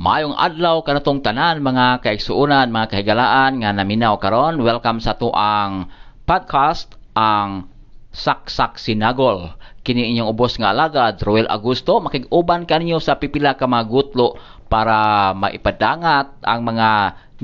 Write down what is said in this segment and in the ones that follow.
Mayong adlaw kanatong tanan mga kaigsuonan, mga kahigalaan nga naminaw karon. Welcome sa tuang podcast ang Saksak Sinagol. Kini inyong ubos nga alagad, Roel Augusto, makig-uban kaninyo sa pipila ka mga gutlo para maipadangat ang mga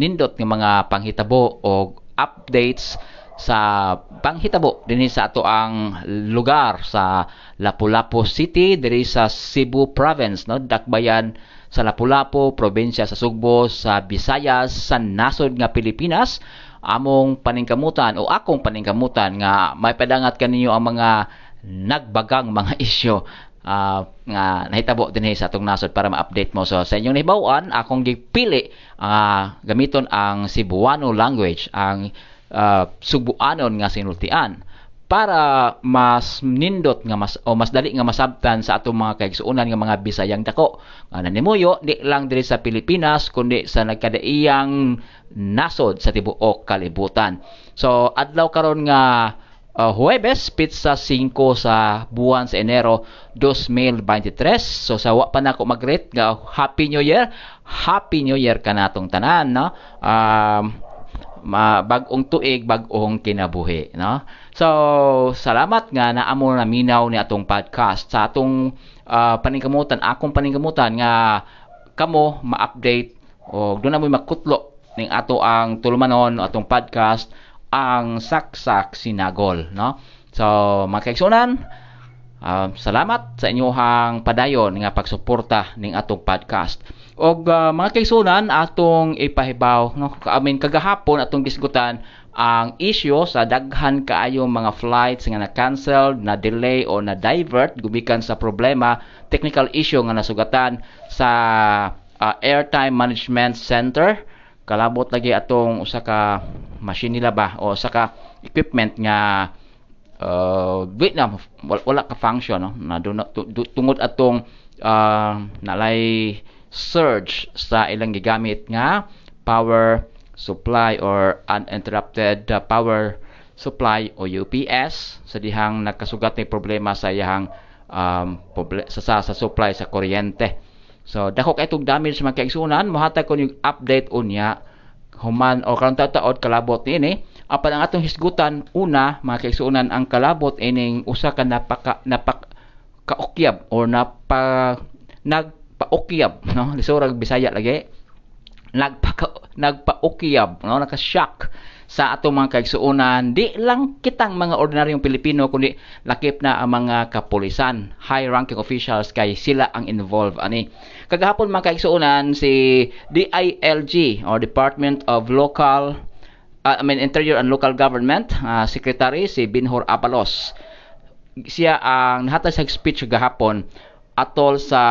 nindot nga mga panghitabo o updates sa panghitabo dinhi sa ato ang lugar sa Lapu-Lapu City diri sa Cebu Province no dakbayan sa Lapu-Lapu probinsya sa Sugbo sa Visayas sa nasod nga Pilipinas among paningkamutan o akong paningkamutan nga may padangat kaninyo ang mga nagbagang mga isyu uh, nga nahitabo dinhi sa atong nasod para ma-update mo. So sa inyong nahibaw-an akong gipili uh, gamiton ang Cebuano language ang uh, Subuanon nga sinultian para mas nindot nga mas o mas dali nga masabtan sa atong mga kaigsuonan nga mga Bisayang dako. Nga nanimuyo di lang diri sa Pilipinas kundi sa nagkadaiyang nasod sa tibuok kalibutan. So adlaw karon nga uh, Huwebes, pizza 5 sa buwan sa Enero 2023. So sa wa pa na ako mag-greet nga Happy New Year. Happy New Year kanatong tanan, no? Um, ma bag-ong tuig bag-ong kinabuhi no so salamat nga naamo na minaw ni atong podcast. Sa atong uh, paningkamutan akong paningkamutan nga kamo ma-update o doon na mo makutlo ning ato ang tulumanon atong podcast ang saksak sinagol no? So mga kaigsunan uh, salamat sa inyohang padayon nga pagsuporta ning atong podcast. Og uh, mga kaigsunan atong ipahibaw no? Amin kagahapon atong gisgutan ang issue sa daghan kaayo mga flights nga na-cancel, na delay o na divert gumikan sa problema technical issue nga nasugatan sa uh, airtime management center. Kalabot lagi atong usa ka machine nila ba o usa ka equipment nga uh, na wala, wala ka function no? Na tungod atong uh, nalay surge sa ilang gigamit nga power supply or uninterrupted uh, power supply o UPS sa dihang nakasugat ni problema sa iyang um, sa, sa, sa supply sa kuryente. So dako kay itong damage mga kaigsunan. Mohatag ko yung update unya. Human o karon taod kalabot ni apan ang atong hisgutan una mga kaigsunan ang kalabot ining usa ka napaka napak kaukyab or napa nag paukyab no? Lisurag Bisaya lagi nagpa nagpaukyab no? Naka-shock sa atong mga kaigsuonan di lang kitang mga ordinaryong Pilipino kundi lakip na ang mga kapulisan. High ranking officials kay sila ang involved ani. Kagahapon mga kaigsuonan si DILG or Department of Local uh, I mean Interior and Local Government uh, Secretary si Binhor Abalos. Siya ang nahatag sa speech gahapon atol sa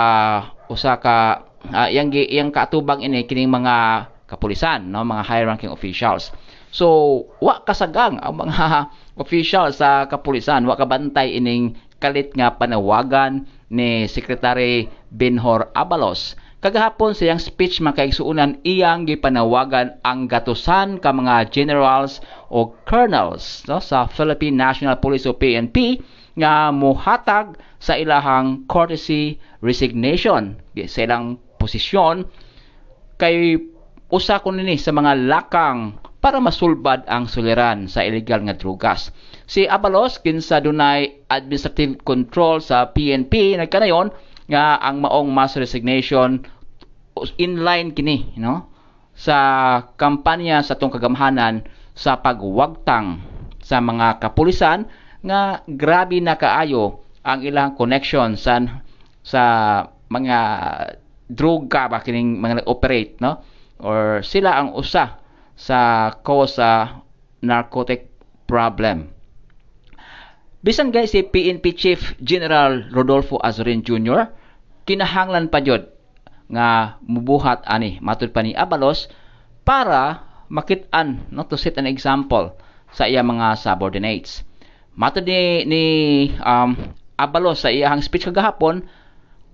usa ka uh, yang yang kaatubang ini kining mga kapulisan no? Mga high ranking officials. So wa kasagang ang mga official sa kapulisan. Wa kabantay ining kalit nga panawagan ni Secretary Benhor Abalos. Kagahapon sa iyang speech makaigsuunan iyang gipanawagan ang gatusan ka mga generals o colonels no, sa Philippine National Police o PNP nga mohatag sa ilahang courtesy resignation. Sa ilang posisyon kay usa ko nini sa mga lakang para masulbad ang suliran sa illegal nga drugas. Si Abalos kinsa dunay administrative control sa PNP nagkanayon nga ang maong mass resignation inline kini no sa kampanya sa tong kagamhanan sa pagwagtang sa mga kapulisan nga grabe na kaayo ang ilang connection sa sa mga droga ba kining mga nag-operate no or sila ang usa sa cause sa narcotic problem bisan guys si PNP Chief General Rodolfo Azurin Jr. kinahanglan pa jud nga mubuhat ani matud pa ni Abalos para makit-an no to set an example sa iya mga subordinates Matod ni, ni um, Abalos sa iyang speech kagahapon,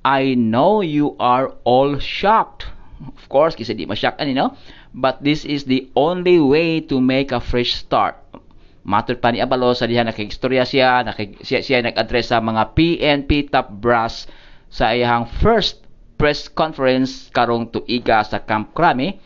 I know you are all shocked. Of course, kasi di ma-shock ani, no? But this is the only way to make a fresh start. Matod pa ni Abalos sa diha nakikistorya siya, nakik, siya, siya nag-address sa mga PNP top brass sa iyang first press conference karong tuiga sa Camp Crame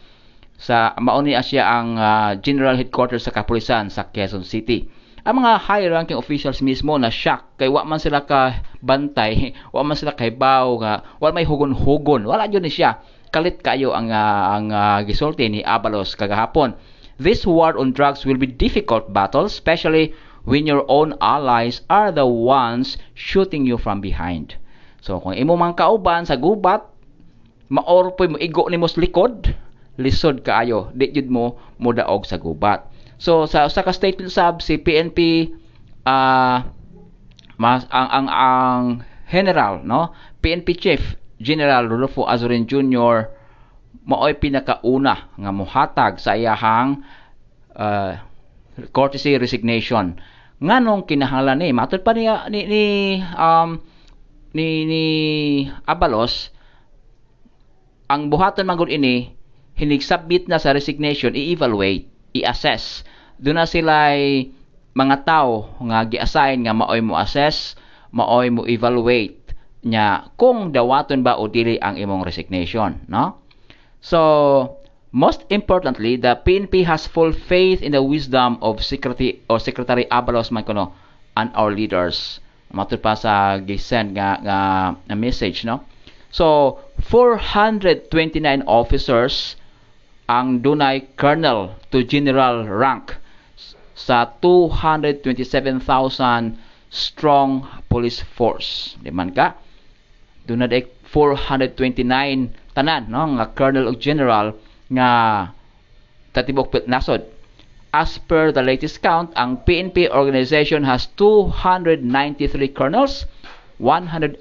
sa mauni siya ang uh, general headquarters sa kapulisan sa Quezon City. Ang mga high-ranking officials mismo na shock kay wa man sila ka bantay, wa man sila kay baw nga wala may hugon-hugon. Wala jud ni siya. Kalit kayo ang uh, ang uh, gisulti ni Abalos kagahapon. This war on drugs will be difficult battle, especially when your own allies are the ones shooting you from behind. So kung imo man kauban sa gubat, maorpoy mo igo ni mo likod, lisod kaayo, di jud mo mudaog sa gubat. So sa usa ka statement sub si PNP uh, ah, mas ang ang ang general no PNP chief General Rodolfo Azurin Jr. maoy pinakauna nga mohatag sa iyahang uh, courtesy resignation nganong kinahanglan ni matud pa niya ni, ni um, ni ni Abalos ang buhaton manggod ini hinig-submit na sa resignation i-evaluate i-assess. Doon na sila mga tao nga gi-assign nga maoy mo assess maoy mo evaluate nya kung dawaton ba o dili ang imong resignation no? So most importantly the PNP has full faith in the wisdom of secretary or secretary Abalos man kuno and our leaders. Matud pa sa gisend nga, nga, nga message no? So 429 officers ang dunay colonel to general rank sa 227,000 strong police force. Di man ka? Dunay 429 tanan no nga colonel ug general nga tatibok nasod. As per the latest count, ang PNP organization has 293 colonels, 108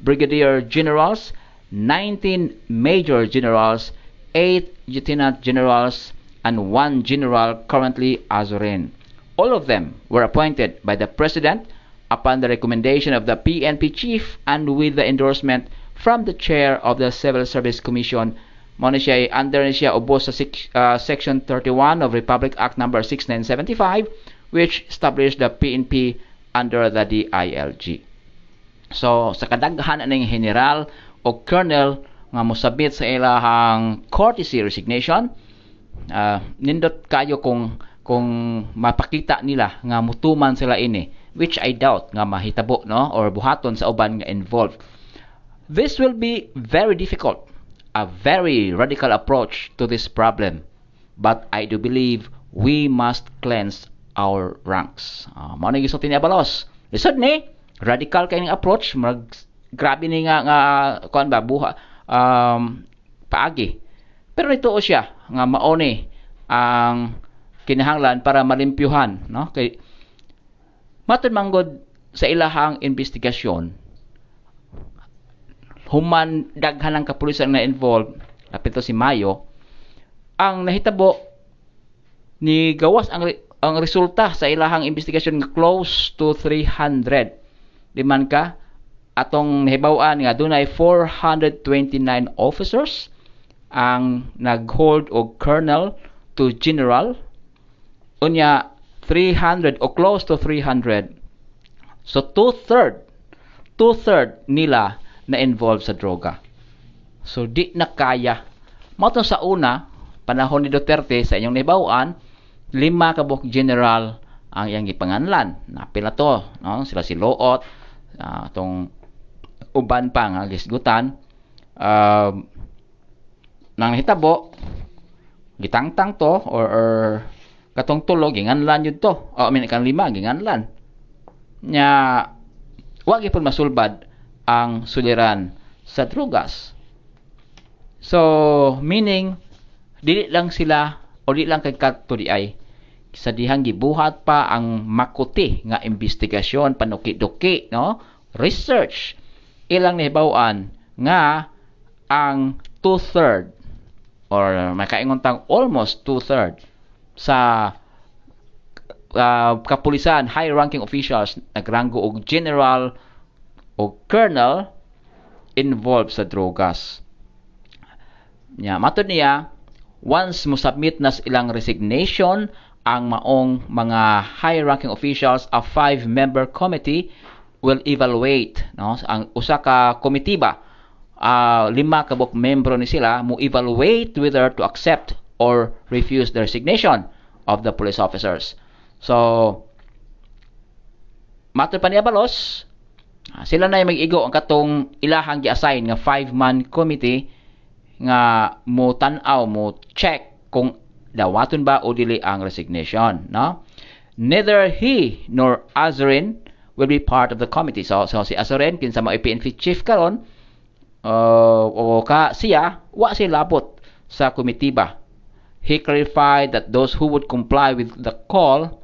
brigadier generals, 19 major generals, 8 lieutenant generals, and 1 general currently Azurin. All of them were appointed by the President upon the recommendation of the PNP chief and with the endorsement from the chair of the Civil Service Commission Mao siya under siya ubos sa uh, Section 31 of Republic Act number 6975 which established the PNP under the DILG. So sa kadaghan aning general o colonel nga mosabit sa ilahang courtesy resignation uh, nindot kayo kung kung mapakita nila nga mutuman sila ini which I doubt nga mahitabo no or buhaton sa uban nga involved. This will be very difficult a very radical approach to this problem, but I do believe we must cleanse our ranks. Uh, mao ni gisulti ni Abalos. Lisod ni radical kay approach, mag grabe ni nga nga kuan ba buha um, paagi. Pero ito siya nga mao ni ang kinahanglan para malimpyuhan, no? Kay matud manggod sa ilahang investigasyon human daghan ng kapulisan na involved kapito si Mayo ang nahitabo ni gawas ang ang resulta sa ilahang investigasyon nga close to 300 di ka atong nahibaw-an nga dunay 429 officers ang nag-hold og colonel to general unya 300 o close to 300 so two-third two-third nila na involved sa droga. So di na kaya. Mato sa una, panahon ni Duterte sa inyong nibawaan, lima kabuk general ang iyang gipanganlan. Napila to, no? sila si Loot, uh, tong uban pa nga gisgutan. Uh, nang hitabo, gitangtang to or, or katong tulo ginganlan yun to. O I mean, lima ginganlan. Nya wa gyud masulbad ang suliran sa drugas. So, meaning, dili lang sila o dili lang kay kadto di ay sa dihang gibuhat pa ang makuti nga investigasyon panuki-duki no research ilang nahibaw-an nga ang two-third or makaingon tang almost two-third sa uh, kapulisan high-ranking officials nagranggo og general o colonel involved sa drogas. Nya, matod niya, once mo submit na ilang resignation ang maong mga high-ranking officials, a five-member committee will evaluate no ang usa ka komitiba uh, lima kabuk membro ni sila mo evaluate whether to accept or refuse the resignation of the police officers. So, matter pa ni Abalos, sila na mag-igo ang katong ilahang gi-assign nga five-man committee nga mo tan-aw mo check kung dawaton ba o dili ang resignation no neither he nor Azrin will be part of the committee. So, so si Azrin kinsa mo PNP chief karon uh, o ka siya wa si labot sa komitiba he clarified that those who would comply with the call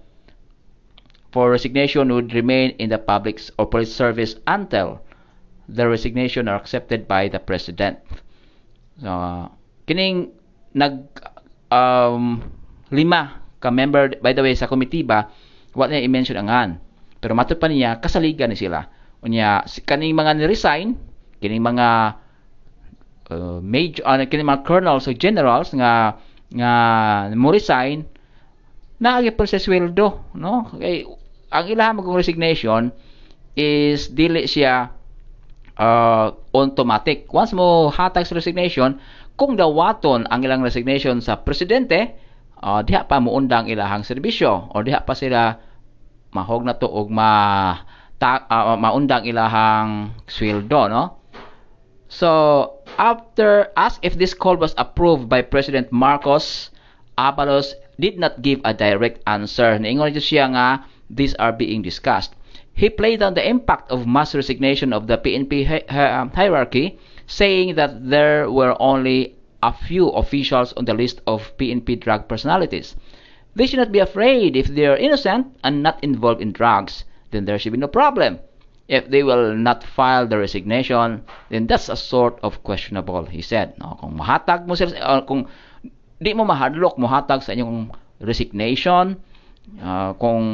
for resignation would remain in the public or police service until the resignation are accepted by the president. So, kining nag um, lima ka member by the way sa committee ba wa na i-mention angan. Pero matud pa niya kasaligan ni sila. Unya kaning mga ni-resign, kining mga uh, major uh, kining mga colonels o generals nga nga mo resign naagi pa sa sweldo, no? Kay ang ilang magong resignation is dili siya uh, automatic. Once mo hatag sa resignation, kung dawaton ang ilang resignation sa presidente, uh, diha pa muundang ilahang serbisyo o diha pa sila mahog na to og ma ta, uh, maundang ilahang sweldo, no? So, after asked if this call was approved by President Marcos, Abalos did not give a direct answer. Niingon siya nga these are being discussed. He played on the impact of mass resignation of the PNP hi- hi- hierarchy, saying that there were only a few officials on the list of PNP drug personalities. They should not be afraid if they are innocent and not involved in drugs, then there should be no problem. If they will not file the resignation, then that's a sort of questionable, he said. No, kung mahatag mo sila, uh, kung di mo mahadlok, mahatag sa inyong resignation, uh, kung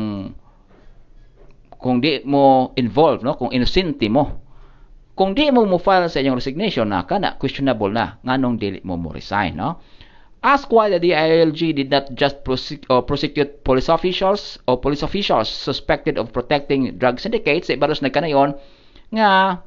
kung di mo involved, no? kung innocente mo. Kung di mo mo file sa inyong resignation na kana questionable na nganong dili mo mo resign, no? Ask why the DILG did not just prosecute, uh, prosecute police officials or police officials suspected of protecting drug syndicates sa ibaros na kanayon nga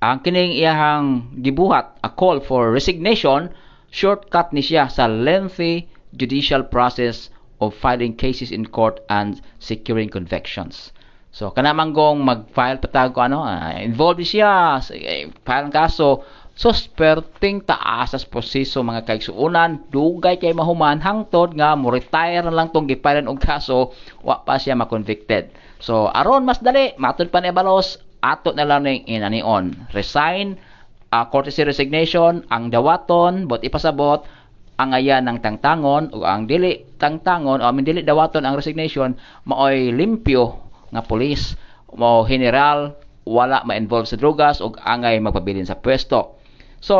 ang kining iyahang gibuhat a call for resignation shortcut ni siya sa lengthy judicial process of filing cases in court and securing convictions. So kanamanggong mag-file patag ano, uh, involved siya uh, file kaso so perting taas as proseso mga kaigsuunan dugay kay mahuman hangtod nga mo retire na lang tong gifilean og kaso wa pa siya ma-convicted. So aron mas dali matud pa ni Balos ato na lang ning inanion. Resign uh, courtesy resignation ang dawaton but ipasabot ang ayan ng tangtangon o ang dili tangtangon o ang dili dawaton ang resignation maoy limpyo nga pulis mo general wala ma-involve sa drogas o angay magpabilin sa pwesto. So,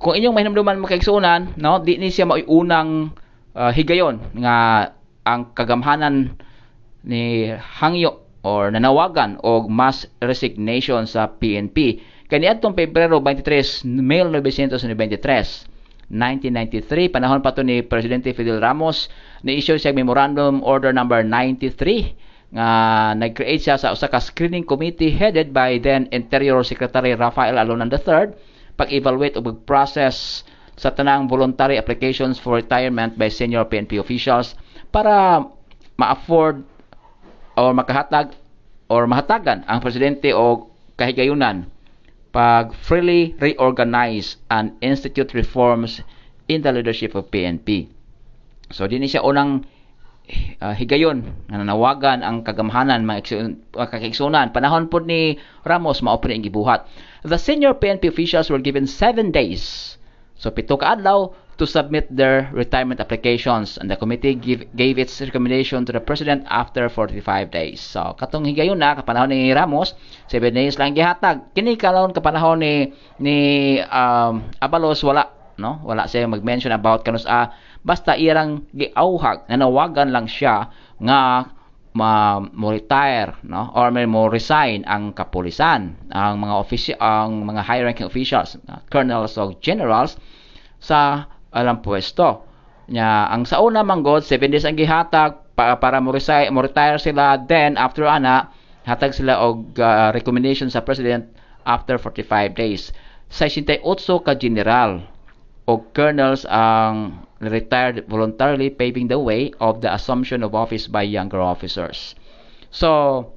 kung inyong mahinumduman makaigsunan, no, di ni siya maoy unang uh, higayon nga ang kagamhanan ni hangyo or nanawagan og mass resignation sa PNP. Kaniadtong Pebrero 23, 1993, 1993, panahon pa to ni Presidente Fidel Ramos, ni-issue siya Memorandum Order number 93 nga nag-create siya sa usa ka screening committee headed by then Interior Secretary Rafael Alonan III pag-evaluate o pag-process sa tanang voluntary applications for retirement by senior PNP officials para ma-afford or makahatag or mahatagan ang presidente o kahigayunan pag freely reorganize and institute reforms in the leadership of PNP. So, din siya unang uh, higayon na nanawagan ang kagamhanan mga kakiksunan. Panahon po ni Ramos maopre ang gibuhat. The senior PNP officials were given 7 days. So, pito ka adlaw to submit their retirement applications and the committee give, gave its recommendation to the president after 45 days. So, katong higayon na kapanahon ni Ramos, 7 days lang gihatag. Kini kalon kapanahon ni ni um, Abalos wala no? Wala siya mag-mention about kanus a basta irang giauhag nanawagan lang siya nga ma mo retire no or may mo resign ang kapulisan ang mga official ang mga high ranking officials uh, colonels o generals sa alang pwesto. Nya ang sa una manggod 7 days ang gihatag para, para mo, resign, mo retire sila then after ana hatag sila og uh, recommendation sa president after 45 days. 68 ka general o colonels ang retired voluntarily paving the way of the assumption of office by younger officers. So,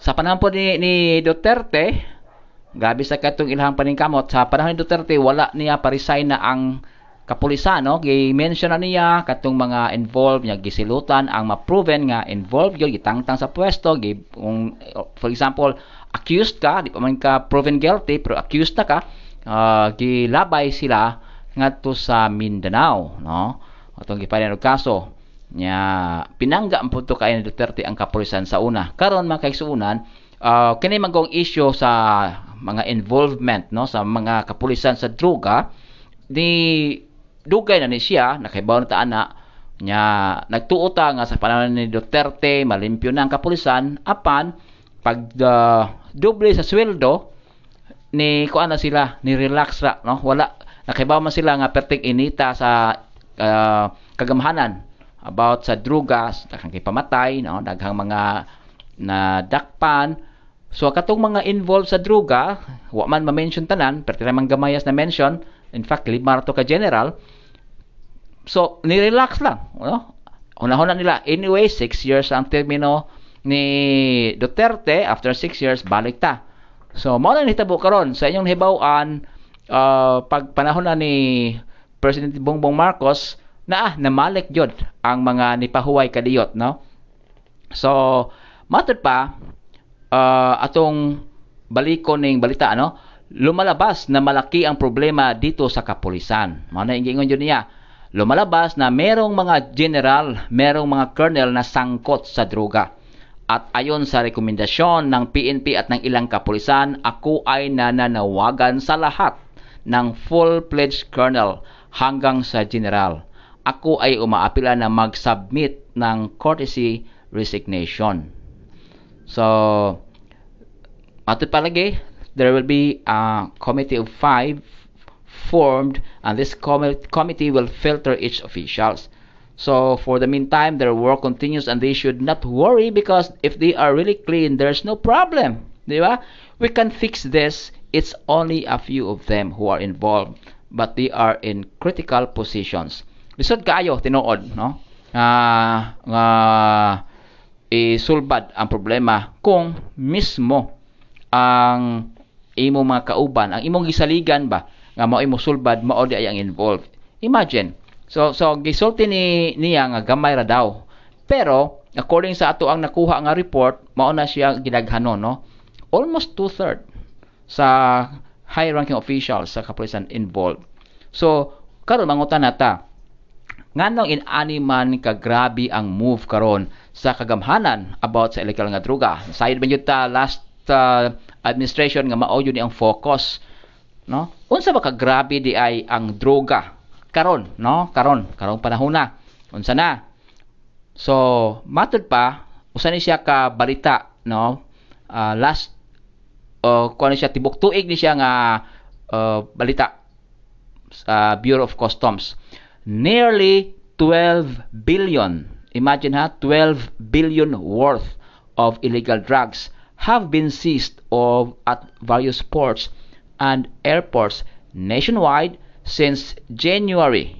sa panahon po ni, ni Duterte, grabe sa katong ilhang paningkamot, sa panahon ni Duterte, wala niya pa-resign na ang kapulisan, no? Gi-mention na niya katong mga involved niya gisilutan ang ma-proven nga involved yun gitangtang sa pwesto, gi, kung, for example, accused ka, di pa man ka proven guilty, pero accused na ka, uh, gilabay sila ngadto sa Mindanao, no? Atong og kaso nya pinangga ang punto kay ni Duterte ang kapulisan sa una. Karon mga kaigsuunan, uh, kini magong issue sa mga involvement no sa mga kapulisan sa droga ni dugay na ni siya nakaibaw na ta ana nya nagtuota nga sa panahon ni Duterte malimpyo na ang kapulisan apan pag uh, doble sa sweldo ni kuan na sila ni relax ra no wala nakibaw man sila nga perting inita sa uh, kagamhanan about sa drugas daghang pamatay no? Daghang mga na dakpan so katong mga involved sa druga wa man ma-mention tanan pero man gamayas na mention in fact lima to ka general. So ni-relax lang no? Unahon na nila anyway 6 years ang termino ni Duterte. After 6 years balik ta. So mao na nitabo karon sa inyong hibaw-an uh, pag panahon na ni President Bongbong Marcos na ah, namalik jud ang mga nipahuway kadiyot no? So matod pa uh, atong baliko ning balita no? Lumalabas na malaki ang problema dito sa kapulisan. Mao na ingon jud niya lumalabas na merong mga general merong mga colonel na sangkot sa droga. At ayon sa rekomendasyon ng PNP at ng ilang kapulisan, ako ay nananawagan sa lahat ng full-fledged colonel hanggang sa general. Ako ay umaapila na mag-submit ng courtesy resignation. So, matut palagi, there will be a committee of five formed and this com- committee will filter each officials. So for the meantime, their work continues and they should not worry because if they are really clean, there's no problem. Di ba? We can fix this. It's only a few of them who are involved, but they are in critical positions. Lisod kaayo tinuod, no? Uh, uh, isulbad ang problema kung mismo ang imo mga kauban, ang imong gisaligan ba nga mao imo sulbad mao di ay ang involved. Imagine, So so gisulti ni niya nga gamay ra daw. Pero according sa ato ang nakuha nga report, mao na siya gidaghanon no. Almost two-third sa high-ranking officials sa kapulisan involved. So karon mangutan nata nganong in-ani man kagrabe ang move karon sa kagamhanan about sa illegal nga droga. Side man ta last uh, administration nga mao yun ang focus no? Unsa ba kagrabe di ay ang droga? Karon no? Karon karong panahon na. Unsa na? So matud pa usa ni siya ka balita no? Uh, last uh, kuno siya tibok tuig ni siya nga uh, balita sa Bureau of Customs nearly 12 billion imagine ha 12 billion worth of illegal drugs have been seized of at various ports and airports nationwide since January.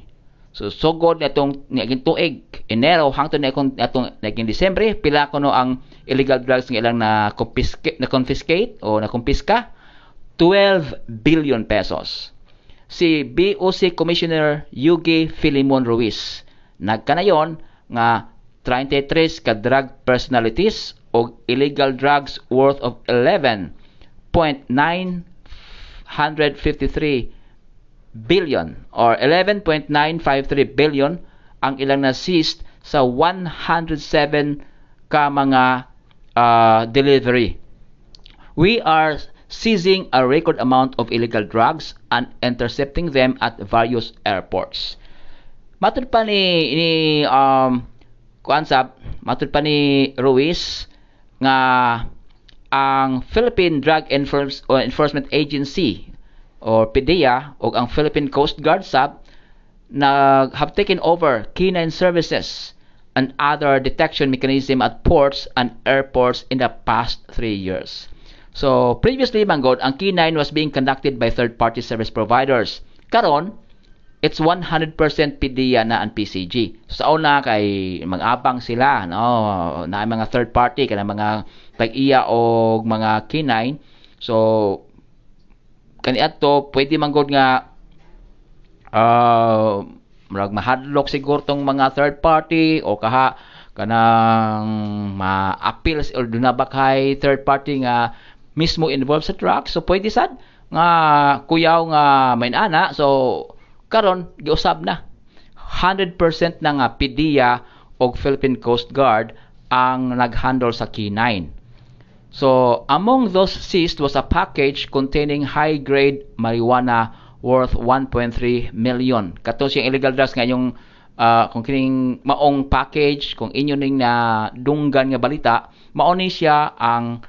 So sugod natong naging tuig Enero hangtod na atong naging Disyembre pila kuno ang illegal drugs nga ilang na confiscate na confiscate o na kumpiska 12 billion pesos. Si BOC Commissioner Yugi Filimon Ruiz nagkanayon nga 33 ka drug personalities o illegal drugs worth of 11.953 billion or 11.953 billion ang ilang na seized sa 107 ka mga uh, delivery. We are seizing a record amount of illegal drugs and intercepting them at various airports. Matud pa ni ni um kuansab, matud pa ni Ruiz nga ang Philippine Drug Enforcement Agency or PDEA o ang Philippine Coast Guard SAP na have taken over canine services and other detection mechanism at ports and airports in the past three years. So previously manggod ang K9 was being conducted by third party service providers. Karon it's 100% PDEA na ang PCG. So, sa una kay mag-abang sila no na mga third party kana mga tag-iya o mga K9. So kani adto pwede manggod nga uh, murag mahadlok siguro tong mga third party o kaha kanang ma-appeal or dunabakhay third party nga mismo involved sa truck. So pwede sad nga kuyaw nga may ana so karon giusab na. 100% na nga PDEA o Philippine Coast Guard ang naghandle sa K9 so among those seized was a package containing high-grade marijuana worth 1.3 million kato siyang illegal drugs nga yung uh, kung kining maong package kung inyo ning na dunggan nga balita mao ni siya ang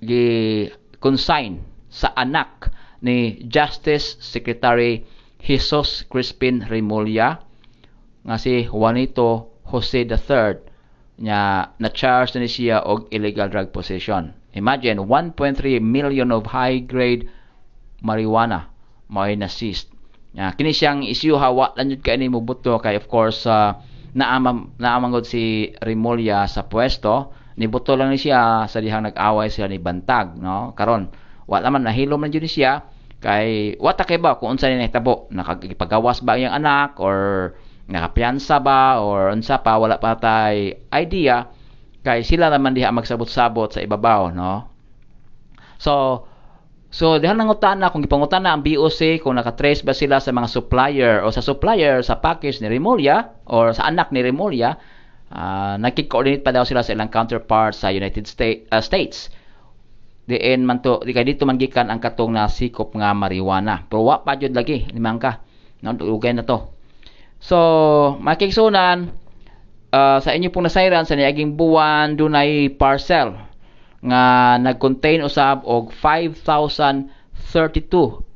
gi consign sa anak ni Justice Secretary Jesus Crispin Remulla nga si Juanito Jose III nya na charge ni siya og illegal drug possession. Imagine 1.3 million of high grade marijuana mao na seized. Ya, kini siyang issue hawa lang jud kay ni mubuto kay of course uh, naamang naamangod si Remulla sa pwesto. Nibuto lang ni siya sa dihang nag-away sila ni Bantag no? Karon wala man nahilom man jud siya. Kay wata kay ba kung unsa ni nahitabo? Nakagipagawas ba iyang anak? Or nakapiyansa ba? Or unsa pa? Wala pa tay idea. Kay sila naman diha magsabot-sabot sa ibabaw no? So So, dihan nangutan na kung gipangutan na ang BOC kung nakatrace ba sila sa mga supplier o sa supplier sa package ni Remulla or sa anak ni Remulla uh, nakik-coordinate pa daw sila sa ilang counterparts sa United States, uh, States. Diin man to, di kay dito man ang katong na sikop nga marijuana. Pero wa pa jud lagi, limang ka. No, dugay na to. So, makiksunan uh, sa inyo pong nasayran sa niaging buwan dunay parcel nga nag-contain usab og 5,032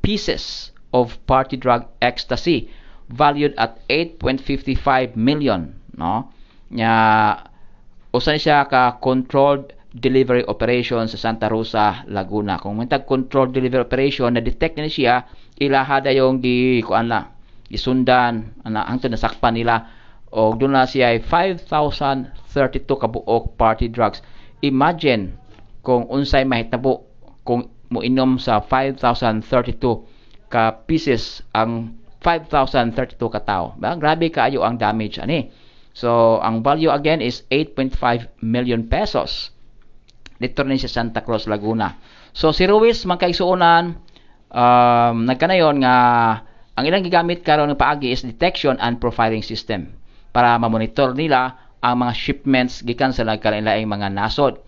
pieces of party drug ecstasy valued at 8.55 million no nya usa siya ka controlled delivery operation sa Santa Rosa, Laguna. Kung may controlled delivery operation na detect na siya, ilaha da yung gi kuan la, isundan ana hangtod nasakpan nila o doon na siya ay 5,032 kabuok party drugs. Imagine kung unsay mahitabo kung moinom sa 5,032 ka pieces ang 5,032 ka tao. Ba? Grabe kaayo ang damage ani. So, ang value again is 8.5 million pesos. Dito rin sa Santa Cruz, Laguna. So, si Ruiz, magkaigsuunan, um, nagkanayon nga ang ilang gigamit karon ng paagi is detection and profiling system para ma-monitor nila ang mga shipments gikan sa nagkanilaing mga nasod.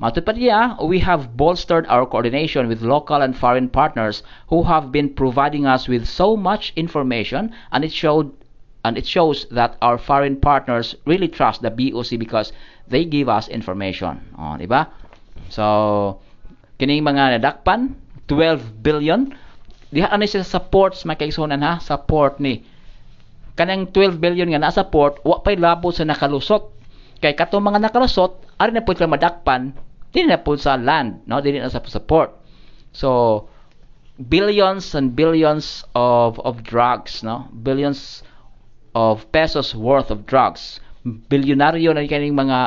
Matod pa diya, we have bolstered our coordination with local and foreign partners who have been providing us with so much information and it showed and it shows that our foreign partners really trust the BOC because they give us information. Oh, di? So, kining mga nadakpan, 12 billion, diha ani siya sa ports makaigsunan ha, sa port ni. Kanang 12 billion nga nasa port, wa pay labo sa nakalusot. Kay katong mga nakalusot, ari na pud madakpan, dili na pud sa land, no? Dili na sa, sa port. So, billions and billions of of drugs, no? Billions of pesos worth of drugs. Bilyonaryo na kining mga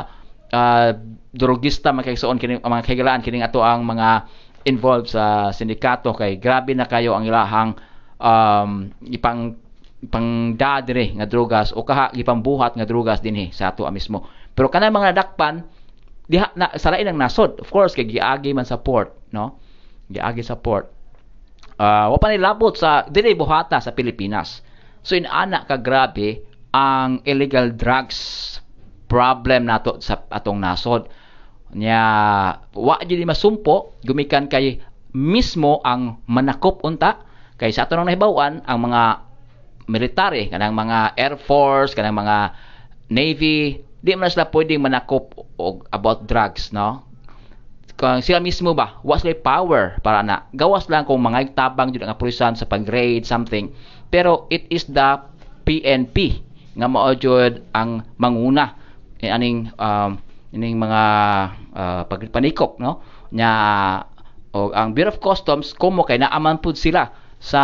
uh, drogista makigsuon kining mga kahigalaan kining ato ang mga involved sa sindikato kay grabe na kayo ang ilahang um, ipang pang dadre nga drogas o kaha ipambuhat nga drogas dinhi sa ato mismo. Pero kanang mga nadakpan diha na sa lain ang nasod. Of course kay giagi man sa port, no? Giagi sa port. Uh, wa pa ni labot sa dili buhata sa Pilipinas. So inana ka grabe ang illegal drugs problem nato sa atong nasod. Nya wa jud masumpo gumikan kay mismo ang manakop unta kay sa ato nang nahibawan ang mga military kanang mga air force kanang mga navy di man sila pwedeng manakop og about drugs no? Kung sila mismo ba was sila power para na gawas lang kung mga tabang jud ang pulisan sa pag-raid something. Pero it is the PNP nga mao jud ang manguna aning um, ining mga uh, pagpanikop no? Nya o ang Bureau of Customs kumo kay naaman pud sila sa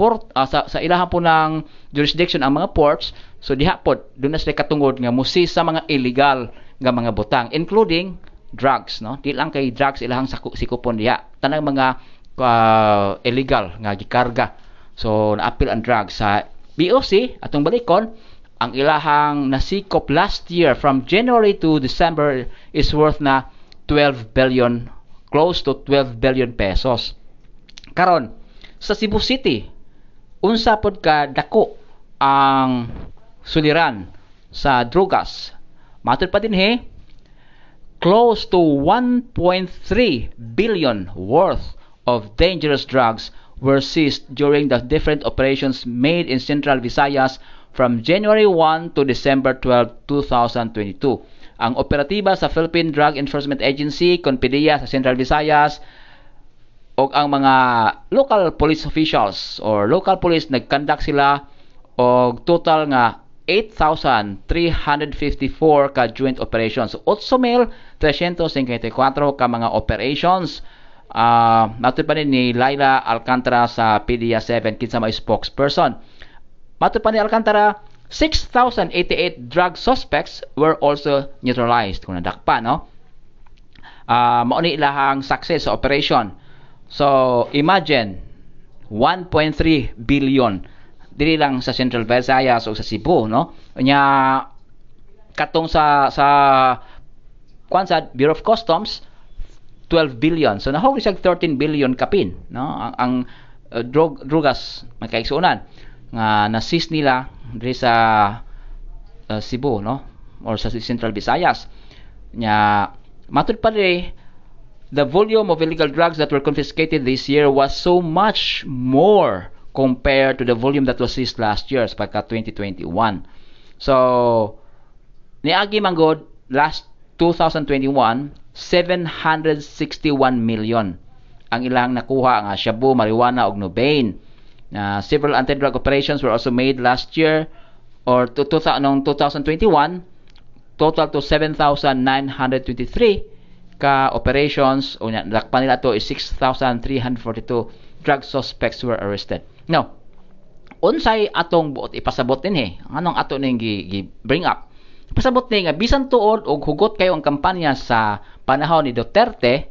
port uh, sa, sa ilahan po ng jurisdiction ang mga ports so diha pod doon na sila katungod nga musi sa mga illegal nga mga butang including drugs no? Di lang kay drugs ilahang sikupon diha. Tanang mga uh, illegal nga gikarga. So naapil ang drugs sa BOC atong balikon ang ilahang nasikop last year from January to December is worth na 12 billion close to 12 billion pesos. Karon sa Cebu City unsa pod ka dako ang suliran sa drugas matud pa din he close to 1.3 billion worth of dangerous drugs were seized during the different operations made in Central Visayas from January 1 to December 12, 2022. Ang operatiba sa Philippine Drug Enforcement Agency, Conpedia sa Central Visayas, o ang mga local police officials or local police nagkandak sila og total nga 8,354 ka joint operations. 8,354 ka mga operations. Uh, matod pa ni Laila Alcantara sa PDEA 7 kinsa may spokesperson. Pa ni Alcantara, 6,088 drug suspects were also neutralized kung nadakpa no. Uh, mao ni ilahang success sa operation So, imagine, 1.3 billion dili lang sa Central Visayas o sa Cebu, no? Nya katong sa sa kwan sa Bureau of Customs 12 billion. So nahog siya 13 billion kapin, no? Ang, ang uh, drug drugas magkaigsuonan nga nasis nila diri sa uh, Cebu, no? Or sa Central Visayas. Nya matud pa rin the volume of illegal drugs that were confiscated this year was so much more compared to the volume that was seized last year pagka 2021. So, niagi manggod last 2021 761 million ang ilang nakuha nga shabu, marijuana ug nobain. Uh, several anti-drug operations were also made last year or to, to, noong 2021 total to 7,923 ka operations o nakpan nila to is 6,342 drug suspects were arrested. Now, unsay atong buot ipasabot din he. Anong ato ning gi, gi bring up? Ipasabot ni nga bisan tuod og hugot kayo ang kampanya sa panahon ni Duterte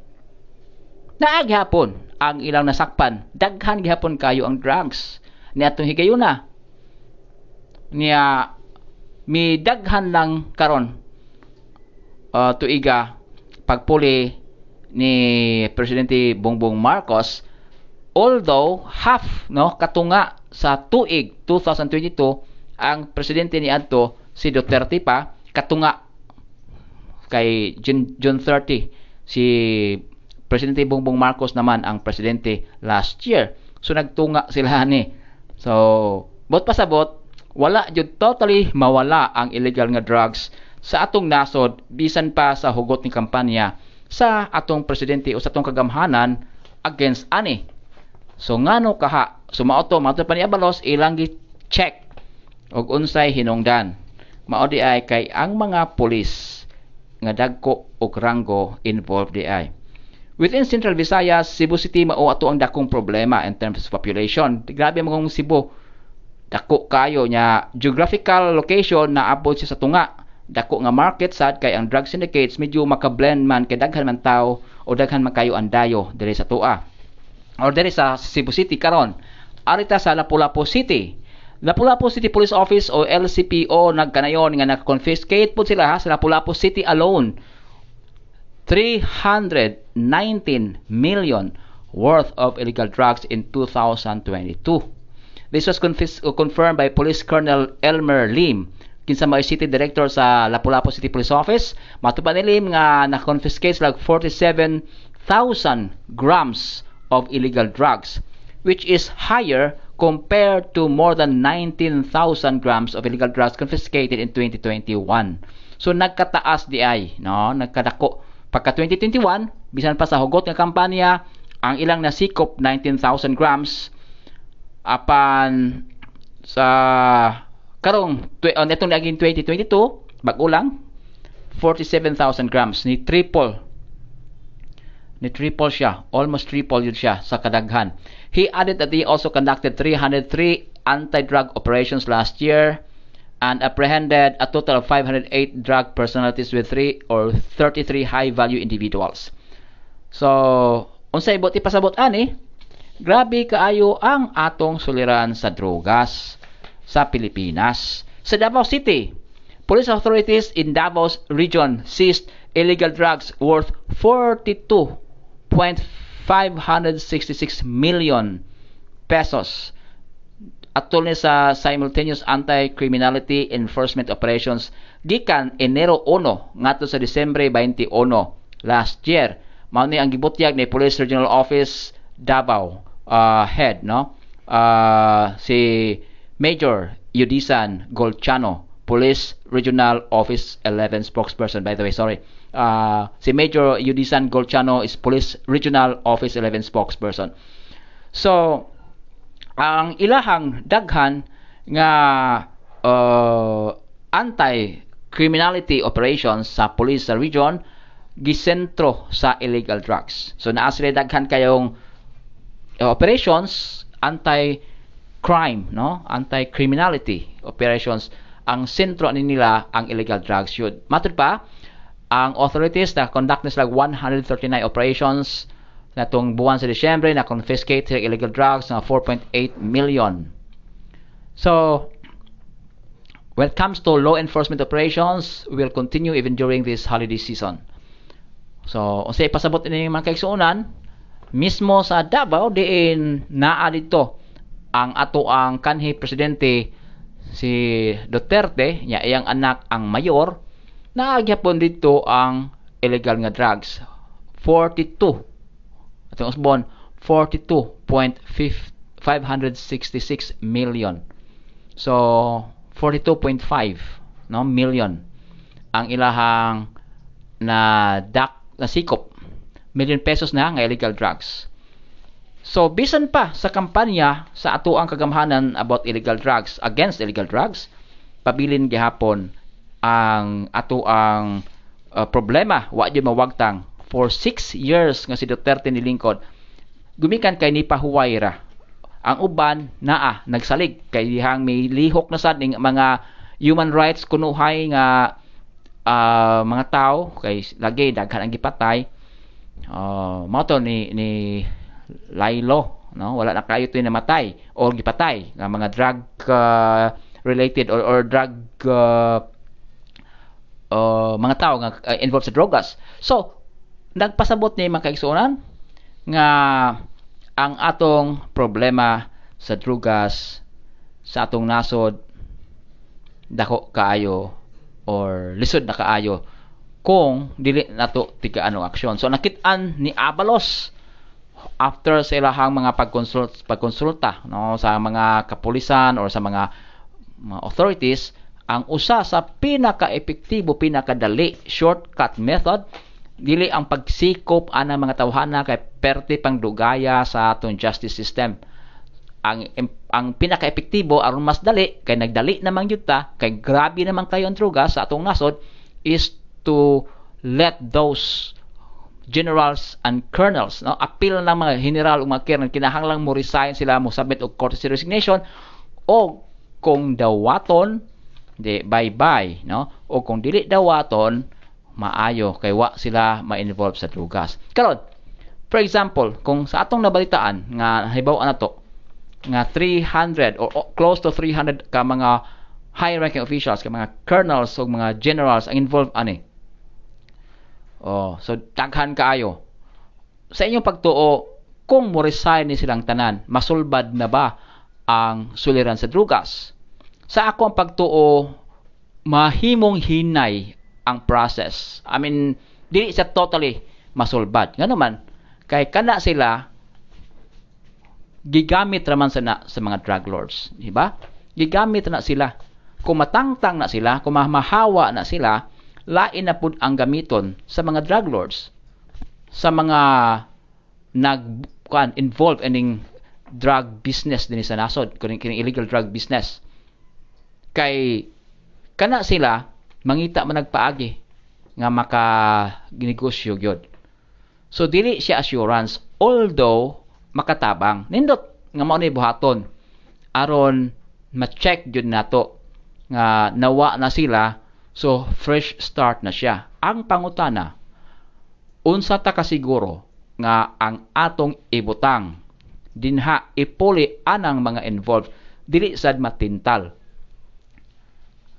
naag hapon ang ilang nasakpan. Daghan gihapon kayo ang drugs ni atong higayuna. Niya mi daghan lang karon uh, tuiga pagpuli ni Presidente Bongbong Marcos although half no katunga sa tuig 2022 ang presidente ni adto si Duterte pa katunga kay June, June 30 si Presidente Bongbong Marcos naman ang presidente last year so nagtunga sila ni so bot pasabot wala jud totally mawala ang illegal nga drugs sa atong nasod bisan pa sa hugot ni kampanya sa atong presidente o sa atong kagamhanan against ani. So ngano kaha sumauto mato pa ni Abalos ilang gi check og unsay hinungdan. Mao di ay kay ang mga pulis nga dagko og ranggo involved di ay. Within Central Visayas, Cebu City mao ato ang dakong problema in terms of population. Grabe mo Cebu. Dako kayo nya geographical location na abot siya sa tunga dako nga market sad kay ang drug syndicates medyo makablend man kay daghan man tao o daghan man kayo ang dayo diri sa tua or diri sa Cebu City karon. Arita sa Lapu-Lapu City. Lapu-Lapu City Police Office o LCPO nagkanayon nga nag-confiscate po sila ha, sa Lapu-Lapu City alone. 319 million worth of illegal drugs in 2022. This was confirmed by Police Colonel Elmer Lim kinsa may city director sa Lapu-Lapu City Police Office. Matupan nilim nga na-confiscate like 47,000 grams of illegal drugs which is higher compared to more than 19,000 grams of illegal drugs confiscated in 2021 so nagkataas di ay no? Nagkadako. Pagka 2021 bisan pa sa hugot nga kampanya ang ilang nasikop 19,000 grams apan sa karong uh, netong naging 2022 bag-o lang 47,000 grams ni triple ni triple siya, almost triple yun siya sa kadaghan. He added that he also conducted 303 anti-drug operations last year and apprehended a total of 508 drug personalities with 3 or 33 high-value individuals. So, unsay ibot ipasabot ani? Grabe kaayo ang atong suliran sa drogas sa Pilipinas. Sa Davao City, police authorities in Davao region seized illegal drugs worth 42 1.566 million pesos. Atol sa simultaneous anti-criminality enforcement operations gikan Enero 1 ngadto sa Disyembre 21 last year. Mao ni ang gibutyag ni Police Regional Office Davao uh, head no? Uh, si Major Yudisan Golchano Police Regional Office 11 spokesperson by the way sorry uh, si Major Yudisan Golchano is Police Regional Office 11 spokesperson. So, ang ilahang daghan nga uh, anti-criminality operations sa police sa region gisentro sa illegal drugs. So, naa sila daghan kayong uh, operations anti-crime, no? Anti-criminality operations ang sentro ni nila ang illegal drugs yun. Matod pa, ang authorities na conduct na sila 139 operations na itong buwan sa Disyembre na confiscate sila illegal drugs na 4.8 million. So, when it comes to law enforcement operations, will continue even during this holiday season. So, unsay pasabot ini mga kaigsuonan, mismo sa Davao diin naa dito ang ato ang kanhi presidente si Duterte, nya iyang anak ang mayor naagyapon dito ang illegal nga drugs. 42 atong usbon 42.566 million. So 42.5 no million ang ilahang na dak na sikop. Million pesos na nga illegal drugs. So bisan pa sa kampanya sa ato ang kagamhanan about illegal drugs against illegal drugs pabilin gihapon ang ato ang uh, problema. Wa di mawagtang. For 6 years nga si Duterte nilingkod gumikan kay ni pahuway ra ang uban naa nagsalig. Kay dihang may lihok na sad ning mga human rights kunuhay nga uh, mga tao. Kay lagi daghan ang gipatay. Uh, mao ni ni Lailo no? Wala na kayo to namatay o gipatay nga mga drug uh, related or, or drug uh, uh, mga tao nga uh, involved sa drogas. So, nagpasabot ni mga kaigsuonan nga ang atong problema sa drogas sa atong nasod dako kaayo or lisod na kaayo kung dili nato tiga anong aksyon. So nakit-an ni Abalos after sa ilahang mga pagkonsulta, pagkonsulta no sa mga kapulisan or sa mga, mga authorities ang usa sa pinaka-epektibo, pinakadali shortcut method dili ang pagsikop ana mga tawhana kay perte pang dugaya sa atong justice system. Ang ang pinaka-epektibo aron mas dali kay nagdali namang gyud ta kay grabe naman kayo ang druga sa atong nasod is to let those generals and colonels no appeal ng mga general ug mga colonel kinahanglang mo resign sila mo submit og courtesy resignation o kung dawaton di bye-bye no? O kung dili dawaton maayo kay wa sila ma-involve sa drugas. Karon for example kung sa atong nabalitaan nga hibaw na to nga 300 or, close to 300 ka mga high ranking officials ka mga colonels o mga generals ang involved ani. Oh so daghan kaayo. Sa inyong pagtuo kung mo resign ni silang tanan masulbad na ba ang suliran sa drugas sa ako ang pagtuo mahimong hinay ang process. I mean, dili sa totally masulbad. Nga naman, kay kana sila gigamit raman sa na, sa mga drug lords, di ba? Gigamit na sila. Kung matangtang na sila, kung mahawa na sila, lain na pud ang gamiton sa mga drug lords. Sa mga nag kan involved in drug business din sa nasod, kuning illegal drug business kay kana sila mangita man nagpaagi nga maka ginegosyo gyud So dili siya assurance although makatabang. Nindot nga mao ni buhaton aron ma-check jud nato nga nawa na sila so fresh start na siya. Ang pangutana unsa ta kasiguro nga ang atong ibutang dinha ipuli anang mga involved dili sad matintal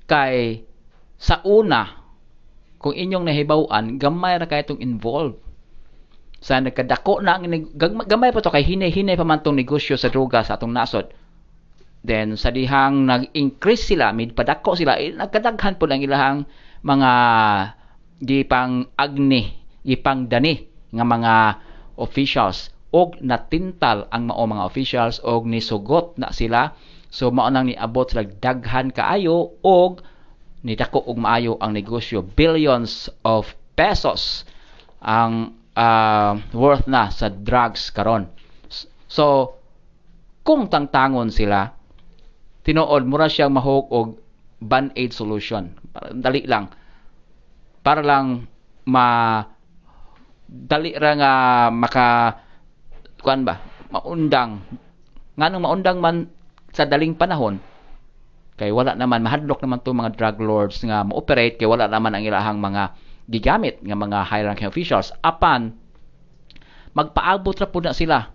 kay sa una kung inyong nahibaw-an gamay ra kay itong involved sa nagkadako na ang gamay pa to kay hinay-hinay pa man tong negosyo sa droga sa atong nasod. Then sa dihang nag-increase sila mid padako sila eh, nagkadaghan po ang ilahang mga di pang agni di pang dani nga mga officials. Og natintal ang mao mga officials og nisugot na sila so mao nang niabot sila daghan kaayo og nidako og maayo ang negosyo billions of pesos ang uh, worth na sa drugs karon. So, kung tangtangon sila, tinuod mura siyang mahok og band-aid solution. Dali lang. Para lang ma dali ra nga maka kuan ba maundang nganong maundang man sa daling panahon kay wala naman mahadlok naman to mga drug lords nga mo-operate kay wala naman ang ilahang mga gigamit nga mga high-ranking officials apan magpaabot ra pud na sila.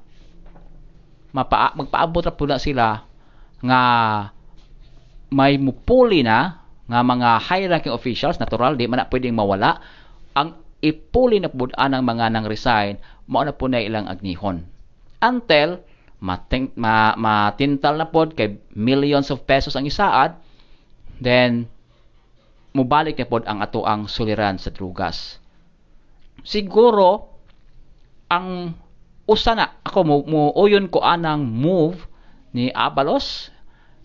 Mapa, magpaabot ra pud na sila nga may mupuli na nga mga high-ranking officials natural di man na pwedeng mawala. Ang ipuli na pud anang mga nang resign mao na pud na ilang agnihon. Until mating, ma, matintal na pod kay millions of pesos ang isaad then mubalik na pod ang ato ang suliran sa drugas. Siguro ang usa na ako mo, mo uyon ko anang move ni Abalos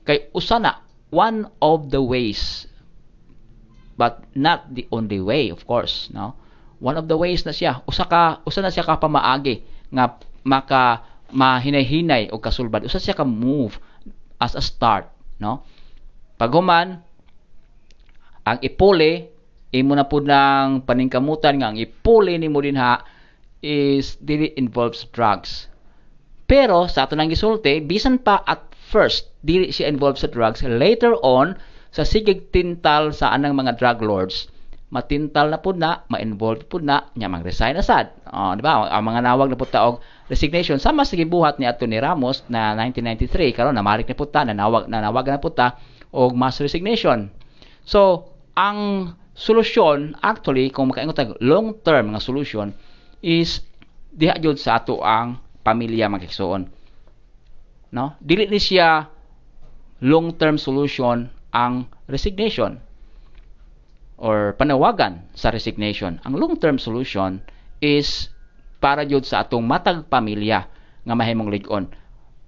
kay usa na one of the ways but not the only way of course no one of the ways na siya usa ka usa na siya ka pamaagi nga maka mahinay-hinay o kasulbad. Usa siya ka move as a start no? Paghuman ang ipuli imo na pud nang paningkamutan nga ang ipuli nimo dinha is dili involves drugs. Pero sa ato nang gisulti bisan pa at first dili siya involved sa drugs. Later on sa sigig tintal sa anang mga drug lords matintal na pud na ma-involved pud na nya mag-resign asad oh, di ba? Ang mga nawag na pud og resignation sama sa gibuhat ni Atty. Ramos na 1993 karon namarik na pud ta nanawag nanawag na pud ta og mass resignation. So ang solusyon actually kung makaingon tag long term nga solusyon is diha jud sa ato ang pamilya makigsuon no? Dili ni siya long term solution ang resignation or panawagan sa resignation ang long term solution is para jud sa atong matag pamilya nga mahimong lig-on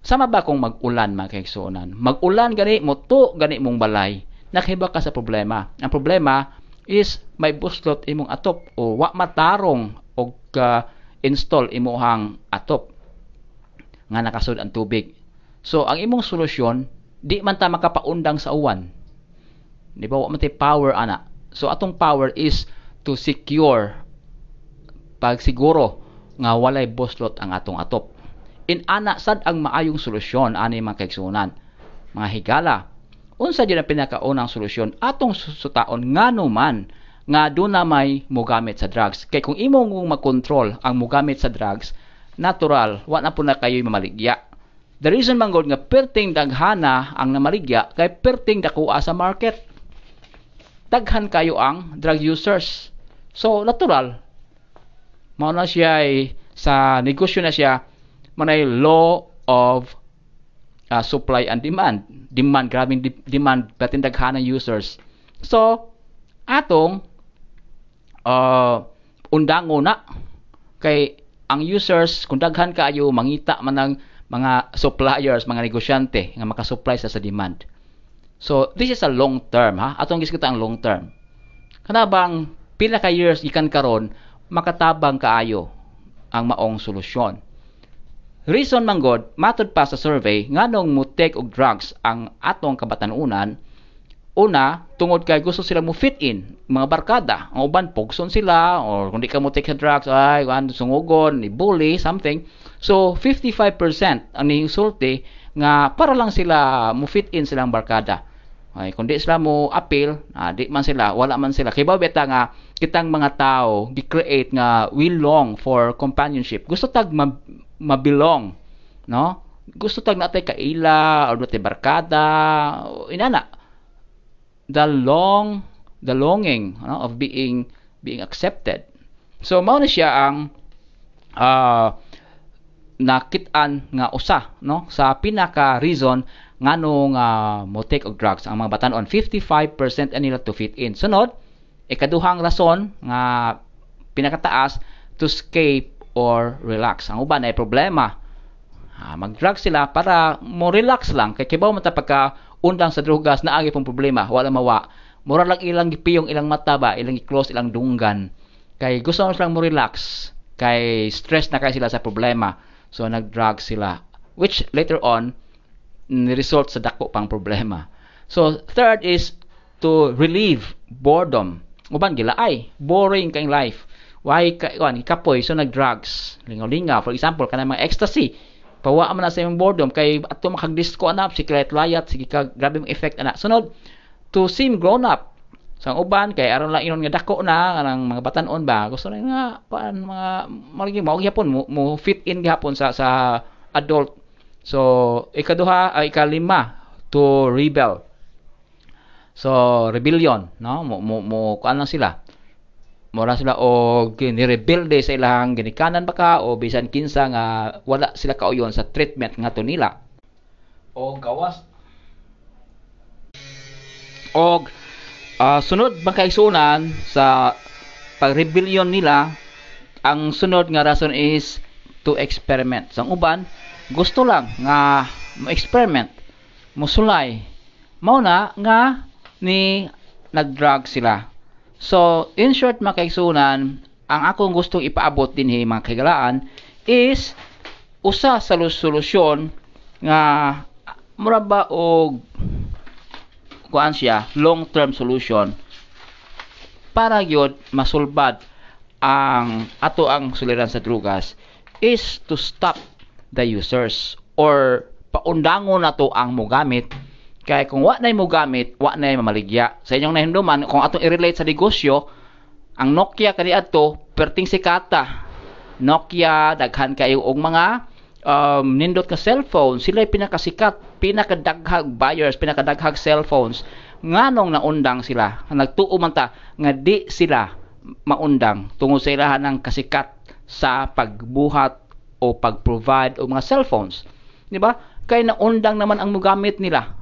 sama ba kung mag-ulan mga kaigsuonan mag-ulan gani mo to gani mong balay nakahibak ka sa problema. Ang problema is may buslot imong atop o wa matarong og uh, install imuhang atop nga nakasud ang tubig. So ang imong solusyon di man ta makapaundang sa uwan. Di ba wa man power ana. So atong power is to secure pag siguro nga walay buslot ang atong atop. In ana sad ang maayong solusyon ani mga kaigsunan. Mga higala, unsa gyud ang pinakaunang solusyon atong susutaon ngano man nga do na may mogamit sa drugs kay kung imo makontrol ang mogamit sa drugs natural wa na po na kayo mamaligya the reason man nga perting daghana ang namaligya kay perting dakuha sa market daghan kayo ang drug users so natural mao na siya ay, sa negosyo na siya manay law of uh, supply and demand. Demand, grabing di- demand, patin daghan ng users. So, atong uh, undango na kay ang users kung daghan kaayo mangita man ng mga suppliers, mga negosyante nga makasupply sa sa demand. So, this is a long term ha. Atong giskita ang long term. Kana bang pila ka years ikan karon makatabang kaayo ang maong solusyon. Reason man god, matod pa sa survey, nganong mutek og drugs ang atong kabatanunan, una tungod kay gusto sila mo fit in mga barkada ang uban pogson sila or kung di ka mo take sa drugs ay kan sungugon ni bully something so 55% ang niinsulti nga para lang sila mo fit in silang barkada ay kung di sila mo appeal ah, di man sila wala man sila. Kay beta nga kitang mga tao gi-create nga we long for companionship. Gusto tag ma- mabilong no? Gusto tag natay kaila or natay barkada inana. The long the longing no, of being being accepted. So mao na siya ang uh, nakit-an nga usa no sa pinaka reason ngano nga mo take og drugs ang mga batan-on 55% nila to fit in. Sunod ikaduhang rason nga pinakataas to escape or relax. Ang uban ay problema. Ah, mag-drugs sila para mo relax lang. Kay kibaw man pagka undang sa drugas na agi pong problema. Wala mawa. Mura lang ilang gipiyong ilang mata ba ilang i-close ilang dunggan. Kay gusto lang mo relax kay stress na kay sila sa problema. So nag-drugs sila. Which later on ni-result sa dako pang problema. So, third is to relieve boredom. Uban gila ay boring kay life. Why ka kuan kapoy so nag-drugs, lingaw-lingaw for example kanang mga ecstasy. Pawa man na sa imong boredom kay ato makag-disco ana secret layat sige ka grabe mong effect ana. Sunod to seem grown up. Sa so, uban kay aron lang inon nga dako na kanang mga batan-on ba gusto na nga paan mga malagi mao gyapon mo, mo fit in gyapon sa sa adult So, ikaduha ay ikalima to rebel. So, rebellion, no? Mo mo, mo kuan lang sila. Mura sila og nirebelde sa ilang ginikanan ba ka o bisan kinsa nga wala sila kauyon sa treatment nga to nila. O gawas og uh, sunod magkaigsunan sa pag-rebellion nila ang sunod nga rason is to experiment. Sa uban, gusto lang nga mo-experiment, musulay. Mao na nga ni nag-drug sila. So, in short mga kaigsunan, ang akong gustong ipaabot din hi mga kagalaan is usa sa solusyon nga mura ba og kuan siya long term solution para gyud masulbad ang ato ang suliran sa drugas is to stop the users. Or paundangon na to ang mogamit kay kung wa na mo gamit wa na mamaligya. Sa inyong nahinduman kung atong i-relate sa negosyo ang Nokia kani adto perting sikata Nokia daghan kayo. Og mga um, nindot ka cellphone sila pinakasikat pinakadaghag buyers pinakadaghag cellphones. Nganong naundang sila nagtuo man ta nga di sila maundang. Tungod sa ilahan ng kasikat sa pagbuhat o pag-provide o mga cellphones. Di ba? Kay naundang naman ang mugamit nila.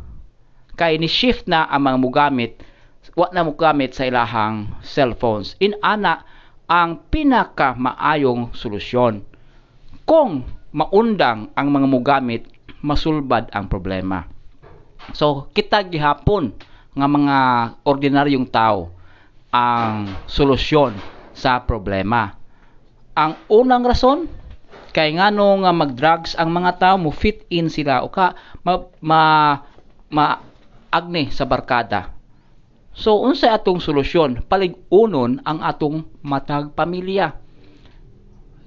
Kay ni shift na ang mga mugamit wa na mugamit sa ilahang cellphones. In ana ang pinaka maayong solusyon. Kung maundang ang mga mugamit, masulbad ang problema. So, kita gihapon nga mga ordinaryong tao ang solusyon sa problema. Ang unang rason, kay ngano nga mag-drugs ang mga tao mo fit in sila o ka ma, ma, ma agne sa barkada. So unsa atong solusyon? Palig-unon ang atong matag pamilya.